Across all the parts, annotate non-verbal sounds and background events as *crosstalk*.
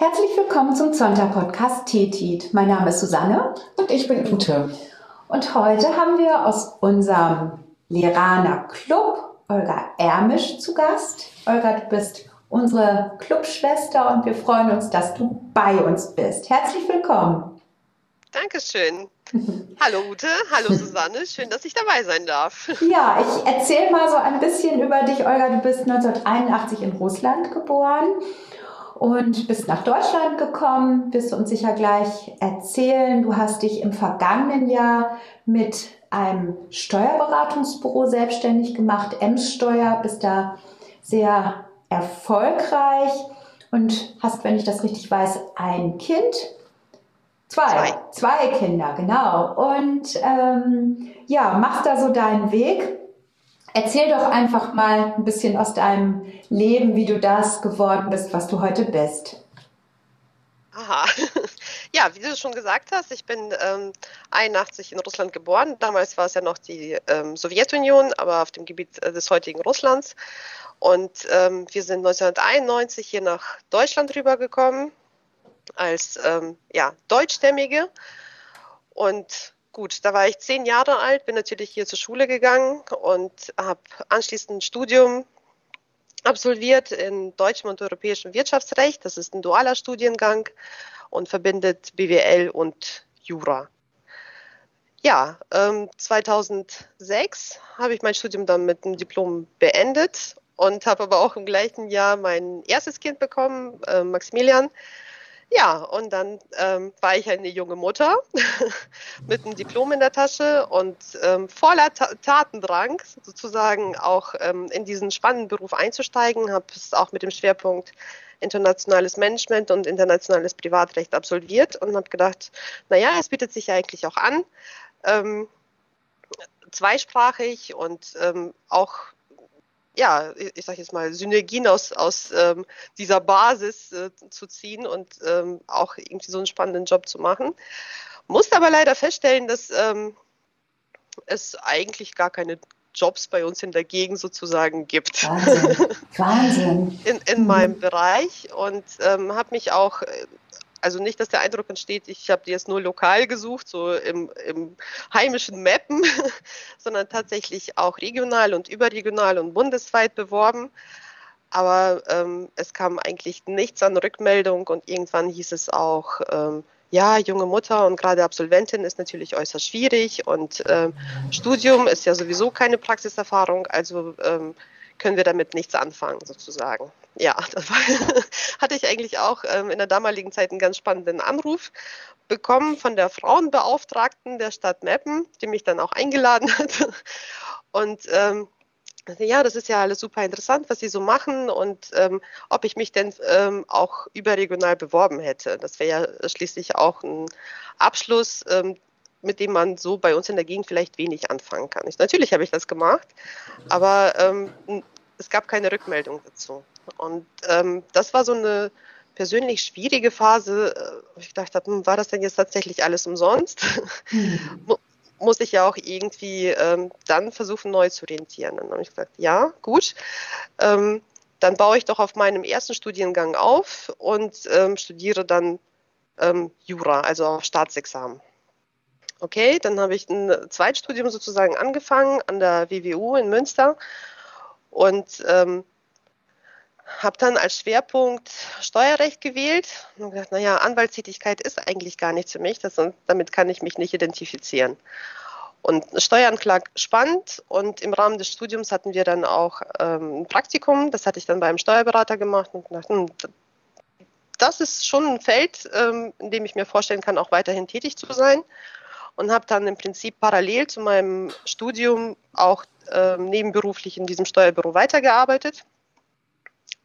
Herzlich willkommen zum Zonta-Podcast Tetit. Mein Name ist Susanne. Und ich bin Ute. Und heute haben wir aus unserem Leraner Club Olga Ermisch zu Gast. Olga, du bist unsere Clubschwester und wir freuen uns, dass du bei uns bist. Herzlich willkommen. Dankeschön. *laughs* Hallo Ute, hallo Susanne, schön, dass ich dabei sein darf. *laughs* Ja, ich erzähle mal so ein bisschen über dich. Olga, du bist 1981 in Russland geboren und bist nach Deutschland gekommen, wirst du uns sicher gleich erzählen. Du hast dich im vergangenen Jahr mit einem Steuerberatungsbüro selbstständig gemacht, Ems Steuer, bist da sehr erfolgreich und hast, wenn ich das richtig weiß, ein Kind. Zwei. Zwei, Zwei Kinder, genau. Und ähm, ja, machst da so deinen Weg. Erzähl doch einfach mal ein bisschen aus deinem Leben, wie du das geworden bist, was du heute bist. Aha. *laughs* Ja, wie du schon gesagt hast, ich bin ähm, 81 in Russland geboren. Damals war es ja noch die ähm, Sowjetunion, aber auf dem Gebiet äh, des heutigen Russlands. Und ähm, wir sind 1991 hier nach Deutschland rübergekommen als ähm, ja, Deutschstämmige. Und gut, da war ich zehn Jahre alt, bin natürlich hier zur Schule gegangen und habe anschließend ein Studium absolviert in deutschem und europäischem Wirtschaftsrecht. Das ist ein dualer Studiengang und verbindet BWL und Jura. Ja, ähm, 2006 habe ich mein Studium dann mit einem Diplom beendet und habe aber auch im gleichen Jahr mein erstes Kind bekommen, äh, Maximilian. Ja, und dann ähm, war ich eine junge Mutter *laughs* mit einem Diplom in der Tasche und ähm, voller Ta Tatendrang sozusagen auch ähm, in diesen spannenden Beruf einzusteigen. Habe es auch mit dem Schwerpunkt internationales Management und internationales Privatrecht absolviert und habe gedacht, naja, es bietet sich ja eigentlich auch an, ähm, zweisprachig und ähm, auch ja, ich sage jetzt mal, Synergien aus, aus ähm, dieser Basis äh, zu ziehen und ähm, auch irgendwie so einen spannenden Job zu machen. Musste aber leider feststellen, dass ähm, es eigentlich gar keine Jobs bei uns in der Gegend sozusagen gibt. Wahnsinn. Wahnsinn. *laughs* in, in mhm. meinem Bereich und ähm, habe mich auch äh, also nicht, dass der Eindruck entsteht, ich habe die jetzt nur lokal gesucht, so im, im heimischen Mappen, *laughs* sondern tatsächlich auch regional und überregional und bundesweit beworben. Aber ähm, es kam eigentlich nichts an Rückmeldung und irgendwann hieß es auch, ähm, ja, junge Mutter und gerade Absolventin ist natürlich äußerst schwierig und ähm, Studium ist ja sowieso keine Praxiserfahrung, also ähm, können wir damit nichts anfangen sozusagen ja, *laughs* das war, hatte ich eigentlich auch ähm, in der damaligen Zeit einen ganz spannenden Anruf bekommen von der Frauenbeauftragten der Stadt Meppen, die mich dann auch eingeladen *laughs* hat. Und ähm, ja, das ist ja alles super interessant, was Sie so machen und ähm, ob ich mich denn ähm, auch überregional beworben hätte. Das wäre ja schließlich auch ein Abschluss, ähm, mit dem man so bei uns in der Gegend vielleicht wenig anfangen kann. Ich, natürlich habe ich das gemacht, aber ähm, es gab keine Rückmeldung dazu. Und ähm, das war so eine persönlich schwierige Phase. Äh, ich dachte, hm, war das denn jetzt tatsächlich alles umsonst? *laughs* Muss ich ja auch irgendwie ähm, dann versuchen, neu zu orientieren. dann habe ich gesagt, ja, gut. Ähm, dann baue ich doch auf meinem ersten Studiengang auf und ähm, studiere dann ähm, Jura, also auf Staatsexamen. Okay, dann habe ich ein Zweitstudium sozusagen angefangen an der WWU in Münster und ähm, habe dann als Schwerpunkt Steuerrecht gewählt und gesagt, naja, Anwaltstätigkeit ist eigentlich gar nichts für mich, das, damit kann ich mich nicht identifizieren. Und Steuern klang spannend und im Rahmen des Studiums hatten wir dann auch ähm, ein Praktikum, das hatte ich dann beim Steuerberater gemacht und gedacht, hm, das ist schon ein Feld, ähm, in dem ich mir vorstellen kann, auch weiterhin tätig zu sein. Und habe dann im Prinzip parallel zu meinem Studium auch ähm, nebenberuflich in diesem Steuerbüro weitergearbeitet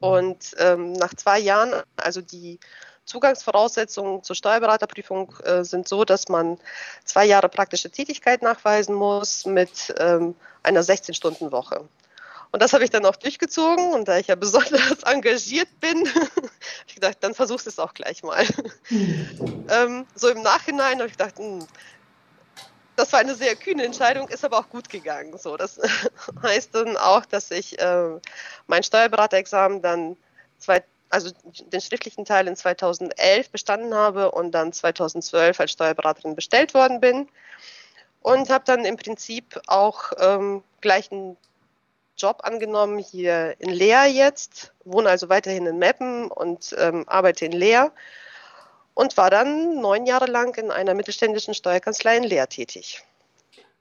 und ähm, nach zwei Jahren, also die Zugangsvoraussetzungen zur Steuerberaterprüfung äh, sind so, dass man zwei Jahre praktische Tätigkeit nachweisen muss mit ähm, einer 16-Stunden-Woche. Und das habe ich dann auch durchgezogen und da ich ja besonders *laughs* engagiert bin, *laughs* habe ich gedacht, dann versuchst du es auch gleich mal. Mhm. *laughs* ähm, so im Nachhinein habe ich gedacht, mh, hm, das war eine sehr kühne Entscheidung, ist aber auch gut gegangen. So, das *laughs* heißt dann auch, dass ich äh, mein Steuerberaterexamen dann zwei, also den schriftlichen Teil in 2011 bestanden habe und dann 2012 als Steuerberaterin bestellt worden bin und habe dann im Prinzip auch ähm, gleich einen Job angenommen hier in Leer jetzt, wohne also weiterhin in Meppen und ähm, arbeite in Leer und war dann neun Jahre lang in einer mittelständischen Steuerkanzlei in Leer tätig.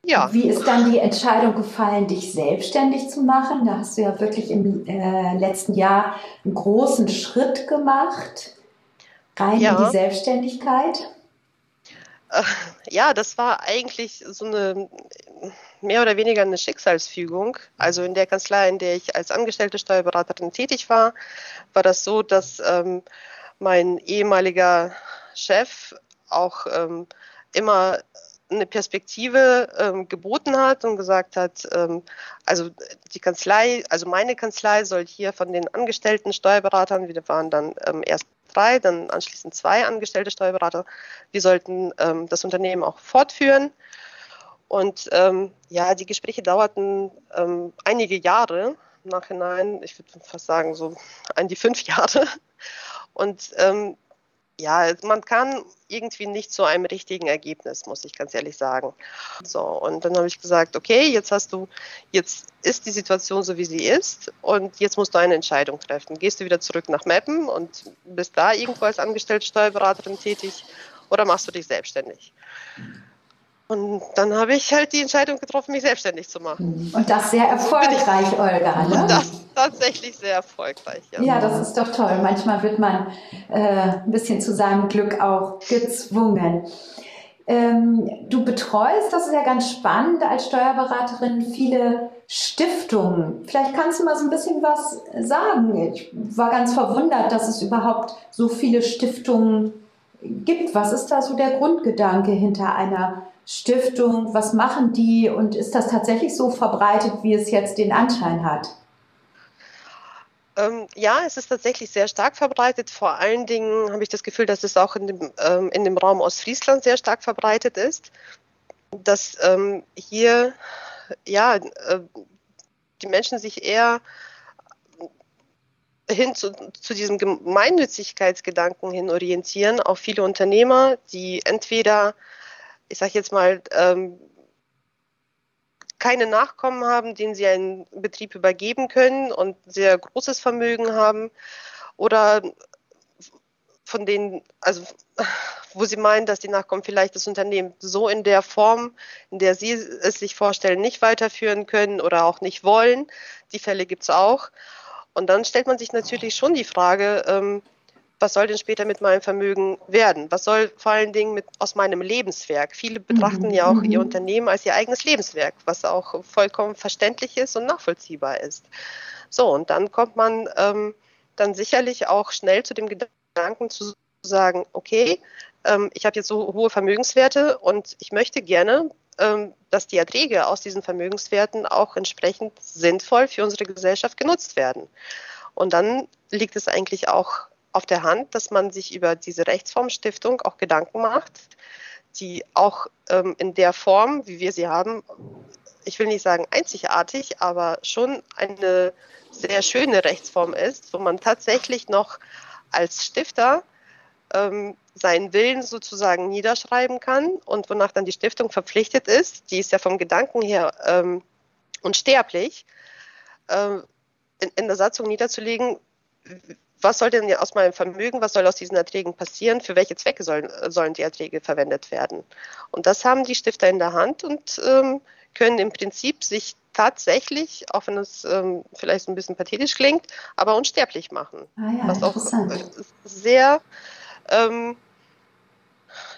Ja. Wie ist dann die Entscheidung gefallen, dich selbstständig zu machen? Da hast du ja wirklich im äh, letzten Jahr einen großen Schritt gemacht, rein ja. in die Selbstständigkeit. Äh, ja, das war eigentlich so eine mehr oder weniger eine Schicksalsfügung. Also in der Kanzlei, in der ich als angestellte Steuerberaterin tätig war, war das so, dass ähm, mein ehemaliger Chef auch ähm, immer eine Perspektive ähm, geboten hat und gesagt hat, ähm, also die Kanzlei, also meine Kanzlei soll hier von den angestellten Steuerberatern, wir waren dann ähm, erst drei, dann anschließend zwei angestellte Steuerberater, wir sollten ähm, das Unternehmen auch fortführen. Und ähm, ja, die Gespräche dauerten ähm, einige Jahre Nachhinein, ich würde fast sagen so an die fünf Jahre. Und ähm, ja, man kann irgendwie nicht zu einem richtigen Ergebnis, muss ich ganz ehrlich sagen. So, und dann habe ich gesagt, okay, jetzt hast du, jetzt ist die Situation so, wie sie ist und jetzt musst du eine Entscheidung treffen. Gehst du wieder zurück nach Meppen und bist da irgendwo als angestellte Steuerberaterin tätig oder machst du dich selbstständig? Und dann habe ich halt die Entscheidung getroffen, mich selbstständig zu machen. Und das sehr erfolgreich, ich, Olga. Ne? Und das tatsächlich sehr erfolgreich. Ja. ja, das ist doch toll. Manchmal wird man äh, ein bisschen zu seinem Glück auch gezwungen. Ähm, du betreust, das ist ja ganz spannend, als Steuerberaterin viele Stiftungen. Vielleicht kannst du mal so ein bisschen was sagen. Ich war ganz verwundert, dass es überhaupt so viele Stiftungen gibt. Was ist da so der Grundgedanke hinter einer Stiftung? Was machen die und ist das tatsächlich so verbreitet, wie es jetzt den Anschein hat? Ähm, ja, es ist tatsächlich sehr stark verbreitet. Vor allen Dingen habe ich das Gefühl, dass es auch in dem, ähm, in dem Raum Ostfriesland sehr stark verbreitet ist. Dass ähm, hier ja, äh, die Menschen sich eher hin zu, zu diesem Gemeinnützigkeitsgedanken hin orientieren. Auch viele Unternehmer, die entweder ich sage jetzt mal, ähm, keine Nachkommen haben, denen sie einen Betrieb übergeben können und sehr großes Vermögen haben oder von denen, also wo sie meinen, dass die Nachkommen vielleicht das Unternehmen so in der Form, in der sie es sich vorstellen, nicht weiterführen können oder auch nicht wollen. Die Fälle gibt es auch. Und dann stellt man sich natürlich schon die Frage, ähm, was soll denn später mit meinem Vermögen werden? Was soll vor allen Dingen mit, aus meinem Lebenswerk? Viele betrachten mhm. ja auch ihr mhm. Unternehmen als ihr eigenes Lebenswerk, was auch vollkommen verständlich ist und nachvollziehbar ist. So, und dann kommt man ähm, dann sicherlich auch schnell zu dem Gedanken zu sagen, okay, ähm, ich habe jetzt so hohe Vermögenswerte und ich möchte gerne, ähm, dass die Erträge aus diesen Vermögenswerten auch entsprechend sinnvoll für unsere Gesellschaft genutzt werden. Und dann liegt es eigentlich auch auf der Hand, dass man sich über diese Rechtsformstiftung auch Gedanken macht, die auch ähm, in der Form, wie wir sie haben, ich will nicht sagen einzigartig, aber schon eine sehr schöne Rechtsform ist, wo man tatsächlich noch als Stifter ähm, seinen Willen sozusagen niederschreiben kann und wonach dann die Stiftung verpflichtet ist, die ist ja vom Gedanken her ähm, unsterblich, äh, in, in der Satzung niederzulegen, was soll denn aus meinem Vermögen, was soll aus diesen Erträgen passieren, für welche Zwecke sollen, sollen die Erträge verwendet werden. Und das haben die Stifter in der Hand und ähm, können im Prinzip sich tatsächlich, auch wenn es ähm, vielleicht ein bisschen pathetisch klingt, aber unsterblich machen. Ah ja, was auch sehr ähm,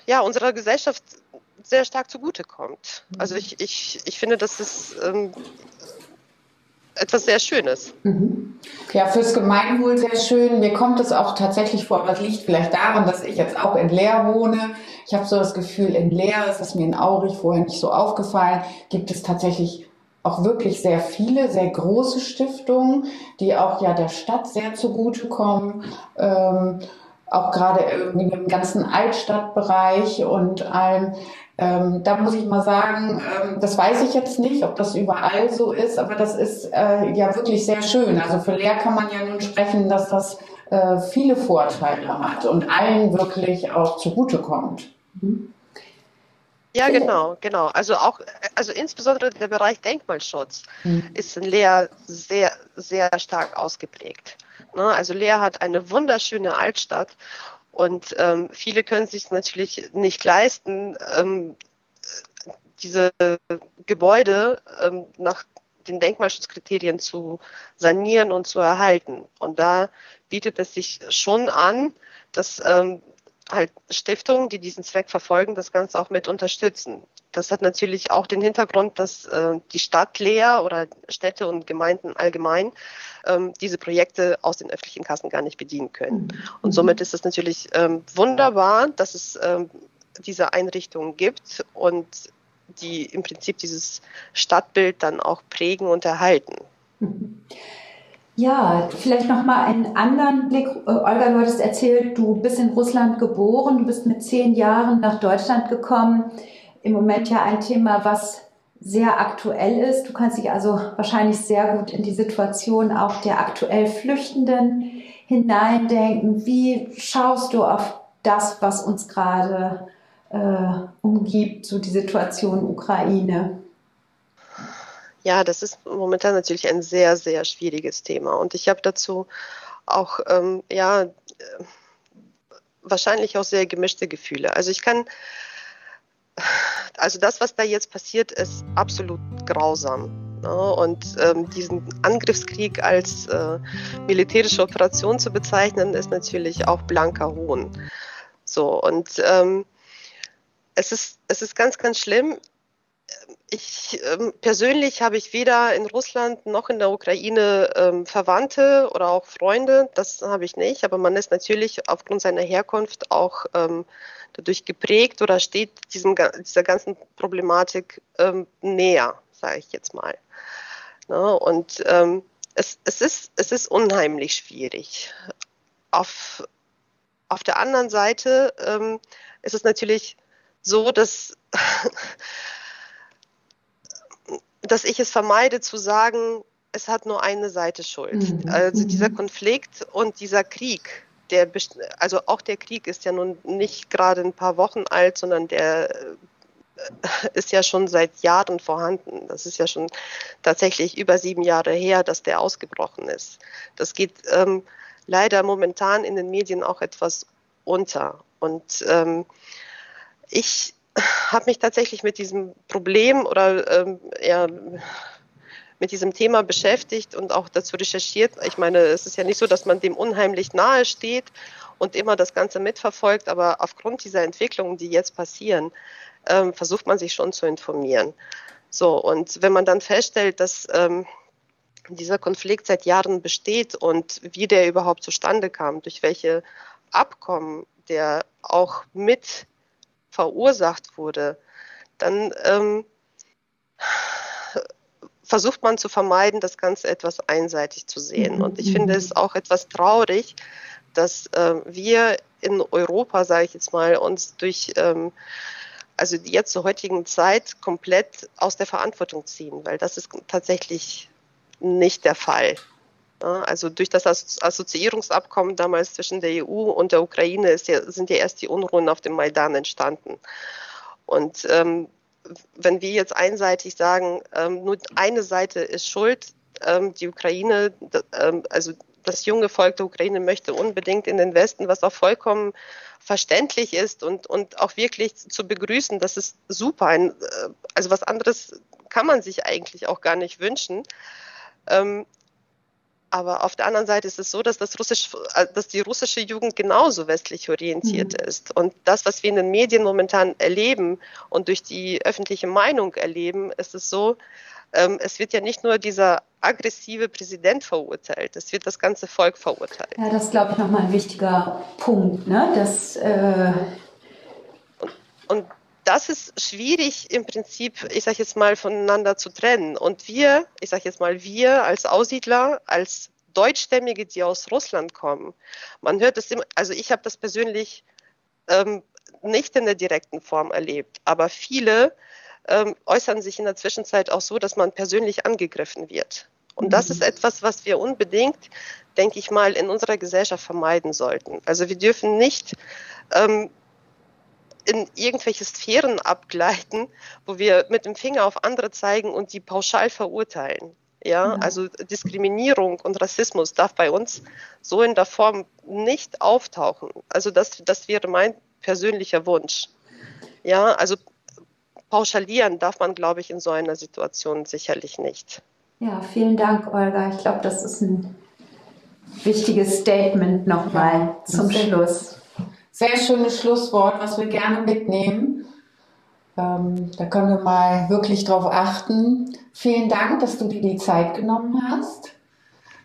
ja, unserer Gesellschaft sehr stark zugutekommt. Also ich, ich, ich finde, das ist ähm, etwas sehr Schönes. Mhm. Ja, fürs Gemeinwohl sehr schön. Mir kommt es auch tatsächlich vor, aber es liegt vielleicht daran, dass ich jetzt auch in Leer wohne. Ich habe so das Gefühl, in Leer ist es mir in Aurich vorher nicht so aufgefallen, gibt es tatsächlich auch wirklich sehr viele, sehr große Stiftungen, die auch ja der Stadt sehr zugutekommen. Ähm, auch gerade irgendwie im ganzen Altstadtbereich und allem. Ähm, da muss ich mal sagen, ähm, das weiß ich jetzt nicht, ob das überall so ist, aber das ist äh, ja wirklich sehr schön. Also für Leer kann man ja nun sprechen, dass das äh, viele Vorteile hat und allen wirklich auch zugutekommt. Mhm. Ja, genau, genau. Also auch, also insbesondere der Bereich Denkmalschutz mhm. ist in Leer sehr, sehr stark ausgeprägt. Ne? Also Leer hat eine wunderschöne Altstadt und ähm, viele können sich natürlich nicht leisten, ähm, diese Gebäude ähm, nach den Denkmalschutzkriterien zu sanieren und zu erhalten. Und da bietet es sich schon an, dass ähm, halt Stiftungen, die diesen Zweck verfolgen, das Ganze auch mit unterstützen. Das hat natürlich auch den Hintergrund, dass äh, die Stadt Leer oder Städte und Gemeinden allgemein ähm, diese Projekte aus den öffentlichen Kassen gar nicht bedienen können. Mhm. Und somit ist es natürlich ähm, wunderbar, dass es ähm, diese Einrichtungen gibt und die im Prinzip dieses Stadtbild dann auch prägen und erhalten. Mhm. Ja, vielleicht noch mal einen anderen Blick. Olga, du hattest erzählt, du bist in Russland geboren, du bist mit zehn Jahren nach Deutschland gekommen. Im Moment ja ein Thema, was sehr aktuell ist. Du kannst dich also wahrscheinlich sehr gut in die Situation auch der aktuell Flüchtenden hineindenken. Wie schaust du auf das, was uns gerade äh, umgibt, so die Situation Ukraine? Ja, das ist momentan natürlich ein sehr, sehr schwieriges Thema. Und ich habe dazu auch, ähm, ja, äh, wahrscheinlich auch sehr gemischte Gefühle. Also ich kann, also das, was da jetzt passiert, ist absolut grausam. Ne? Und ähm, diesen Angriffskrieg als äh, militärische Operation zu bezeichnen, ist natürlich auch blanker Hohn. So, und ähm, es, ist, es ist ganz, ganz schlimm ich ähm, persönlich habe ich weder in Russland noch in der Ukraine ähm, Verwandte oder auch Freunde, das habe ich nicht, aber man ist natürlich aufgrund seiner Herkunft auch ähm, dadurch geprägt oder steht diesem, dieser ganzen Problematik ähm, näher, sage ich jetzt mal. Ne? Und ähm, es, es, ist, es ist unheimlich schwierig. Auf, auf der anderen Seite ähm, ist es natürlich so, dass *laughs* dass ich es vermeide zu sagen, es hat nur eine Seite Schuld. Mhm. Also dieser mhm. Konflikt und dieser Krieg, der, also auch der Krieg ist ja nun nicht gerade ein paar Wochen alt, sondern der äh, ist ja schon seit Jahren vorhanden. Das ist ja schon tatsächlich über sieben Jahre her, dass der ausgebrochen ist. Das geht ähm, leider momentan in den Medien auch etwas unter. Und ähm, ich habe mich tatsächlich mit diesem Problem oder ähm, ja, mit diesem Thema beschäftigt und auch dazu recherchiert. Ich meine, es ist ja nicht so, dass man dem unheimlich nahe steht und immer das Ganze mitverfolgt, aber aufgrund dieser Entwicklungen, die jetzt passieren, ähm, versucht man sich schon zu informieren. So, und wenn man dann feststellt, dass ähm, dieser Konflikt seit Jahren besteht und wie der überhaupt zustande kam, durch welche Abkommen der auch mit verursacht wurde, dann ähm, versucht man zu vermeiden, das Ganze etwas einseitig zu sehen. Und ich finde es auch etwas traurig, dass äh, wir in Europa, sage ich jetzt mal, uns durch ähm, also jetzt zur heutigen Zeit komplett aus der Verantwortung ziehen, weil das ist tatsächlich nicht der Fall. Also durch das Assoziierungsabkommen damals zwischen der EU und der Ukraine ja, sind ja erst die Unruhen auf dem Maidan entstanden. Und ähm, wenn wir jetzt einseitig sagen, ähm, nur eine Seite ist schuld, ähm, die Ukraine, ähm, also das junge Volk der Ukraine möchte unbedingt in den Westen, was auch vollkommen verständlich ist und, und auch wirklich zu begrüßen, das ist super. Ein, äh, also was anderes kann man sich eigentlich auch gar nicht wünschen. Ähm, aber auf der anderen Seite ist es so, dass, das Russisch, äh, dass die russische Jugend genauso westlich orientiert mhm. ist. Und das, was wir in den Medien momentan erleben und durch die öffentliche Meinung erleben, ist es so, ähm, es wird ja nicht nur dieser aggressive Präsident verurteilt, es wird das ganze Volk verurteilt. Ja, das ist, glaube ich, nochmal ein wichtiger Punkt. Ne? Das, äh und, und das ist schwierig im Prinzip, ich sage jetzt mal, voneinander zu trennen. Und wir, ich sage jetzt mal, wir als Aussiedler, als Deutschstämmige, die aus Russland kommen, man hört das immer, also ich habe das persönlich ähm, nicht in der direkten Form erlebt, aber viele ähm, äußern sich in der Zwischenzeit auch so, dass man persönlich angegriffen wird. Und das ist etwas, was wir unbedingt, denke ich mal, in unserer Gesellschaft vermeiden sollten. Also wir dürfen nicht ähm, in irgendwelche Sphären abgleiten, wo wir mit dem Finger auf andere zeigen und die pauschal verurteilen. Ja, mhm. also Diskriminierung und Rassismus darf bei uns so in der Form nicht auftauchen. Also das, das wäre mein persönlicher Wunsch. Ja, also pauschalieren darf man, glaube ich, in so einer Situation sicherlich nicht. Ja, vielen Dank, Olga. Ich glaube, das ist ein wichtiges Statement nochmal ja, zum Schluss. Sehr schönes Schlusswort, was wir gerne mitnehmen. Ähm, da können wir mal wirklich drauf achten. Vielen Dank, dass du dir die Zeit genommen hast.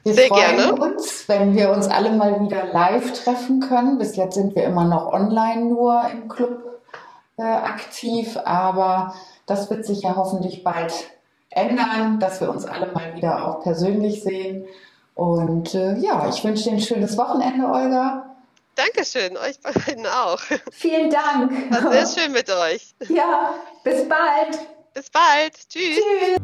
Wir Sehr freuen gerne. uns, wenn wir uns alle mal wieder live treffen können. Bis jetzt sind wir immer noch online nur im Club äh, aktiv, aber das wird sich ja hoffentlich bald ändern, dass wir uns alle mal wieder auch persönlich sehen. Und äh, ja, ich wünsche dir ein schönes Wochenende, Olga. Dankeschön, euch beiden auch. Vielen Dank. War sehr schön mit euch. Ja, bis bald. Bis bald. Tschüss. Tschüss.